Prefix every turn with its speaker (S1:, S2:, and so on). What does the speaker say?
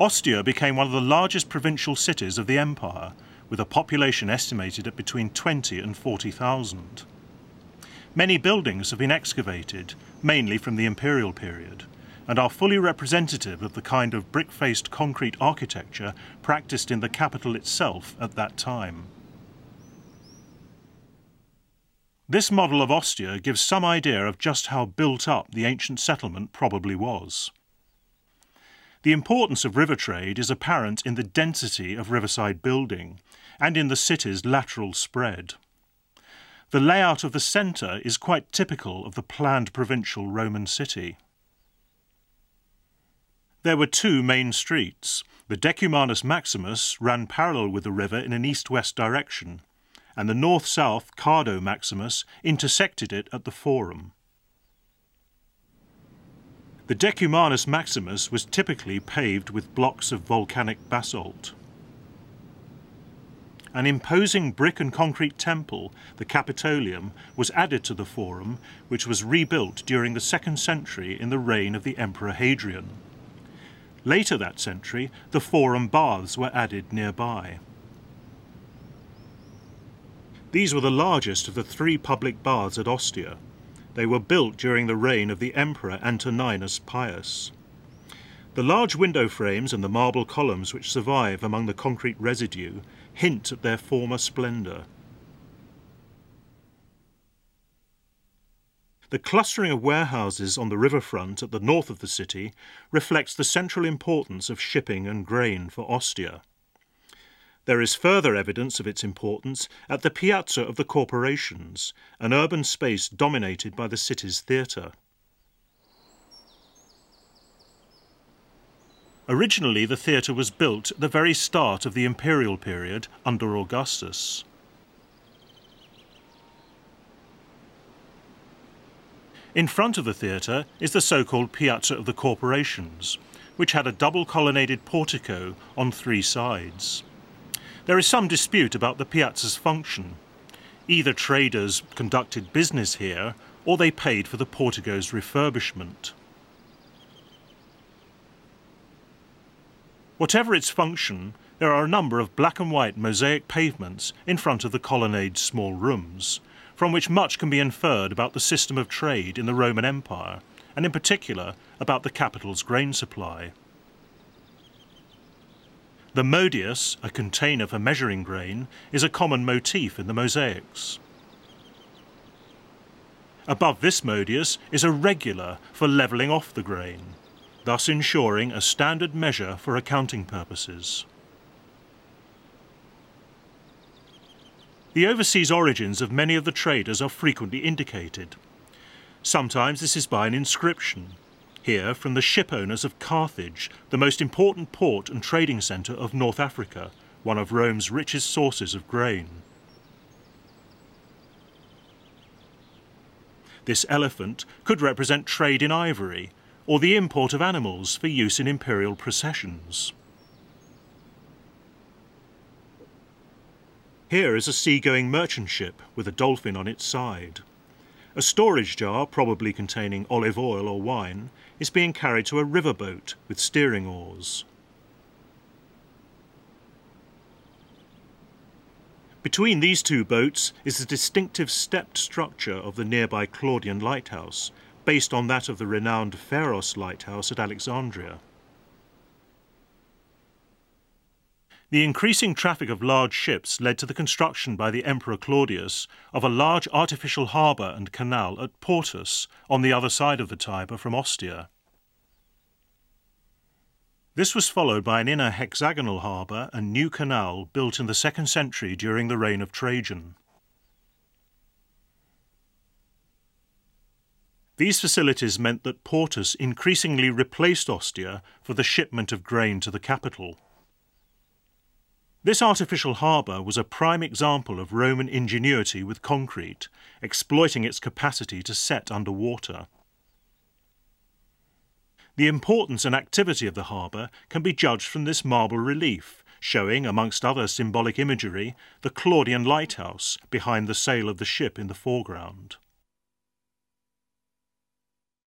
S1: Ostia became one of the largest provincial cities of the empire, with a population estimated at between 20 and 40,000. Many buildings have been excavated, mainly from the imperial period, and are fully representative of the kind of brick-faced concrete architecture practiced in the capital itself at that time. This model of Ostia gives some idea of just how built up the ancient settlement probably was. The importance of river trade is apparent in the density of riverside building and in the city's lateral spread. The layout of the centre is quite typical of the planned provincial Roman city. There were two main streets. The Decumanus Maximus ran parallel with the river in an east-west direction, and the north-south Cardo Maximus intersected it at the Forum. The Decumanus Maximus was typically paved with blocks of volcanic basalt. An imposing brick and concrete temple, the Capitolium, was added to the Forum, which was rebuilt during the second century in the reign of the Emperor Hadrian. Later that century, the Forum baths were added nearby. These were the largest of the three public baths at Ostia. They were built during the reign of the Emperor Antoninus Pius. The large window frames and the marble columns which survive among the concrete residue hint at their former splendour. The clustering of warehouses on the riverfront at the north of the city reflects the central importance of shipping and grain for Ostia. There is further evidence of its importance at the Piazza of the Corporations, an urban space dominated by the city's theatre. Originally, the theatre was built at the very start of the imperial period under Augustus. In front of the theatre is the so-called Piazza of the Corporations, which had a double colonnaded portico on three sides. There is some dispute about the piazza's function. Either traders conducted business here or they paid for the portico's refurbishment. Whatever its function, there are a number of black and white mosaic pavements in front of the colonnade's small rooms, from which much can be inferred about the system of trade in the Roman Empire, and in particular about the capital's grain supply. The modius, a container for measuring grain, is a common motif in the mosaics. Above this modius is a regular for levelling off the grain, thus ensuring a standard measure for accounting purposes. The overseas origins of many of the traders are frequently indicated. Sometimes this is by an inscription, here from the ship owners of Carthage, the most important port and trading centre of North Africa, one of Rome's richest sources of grain. This elephant could represent trade in ivory, or the import of animals for use in imperial processions. Here is a seagoing merchant ship with a dolphin on its side. A storage jar, probably containing olive oil or wine, is being carried to a riverboat with steering oars. Between these two boats is the distinctive stepped structure of the nearby Claudian lighthouse, based on that of the renowned Pharos lighthouse at Alexandria. The increasing traffic of large ships led to the construction by the Emperor Claudius of a large artificial harbour and canal at Portus, on the other side of the Tiber from Ostia. This was followed by an inner hexagonal harbour and new canal built in the second century during the reign of Trajan. These facilities meant that Portus increasingly replaced Ostia for the shipment of grain to the capital. This artificial harbour was a prime example of Roman ingenuity with concrete, exploiting its capacity to set under water. The importance and activity of the harbour can be judged from this marble relief, showing, amongst other symbolic imagery, the Claudian lighthouse behind the sail of the ship in the foreground.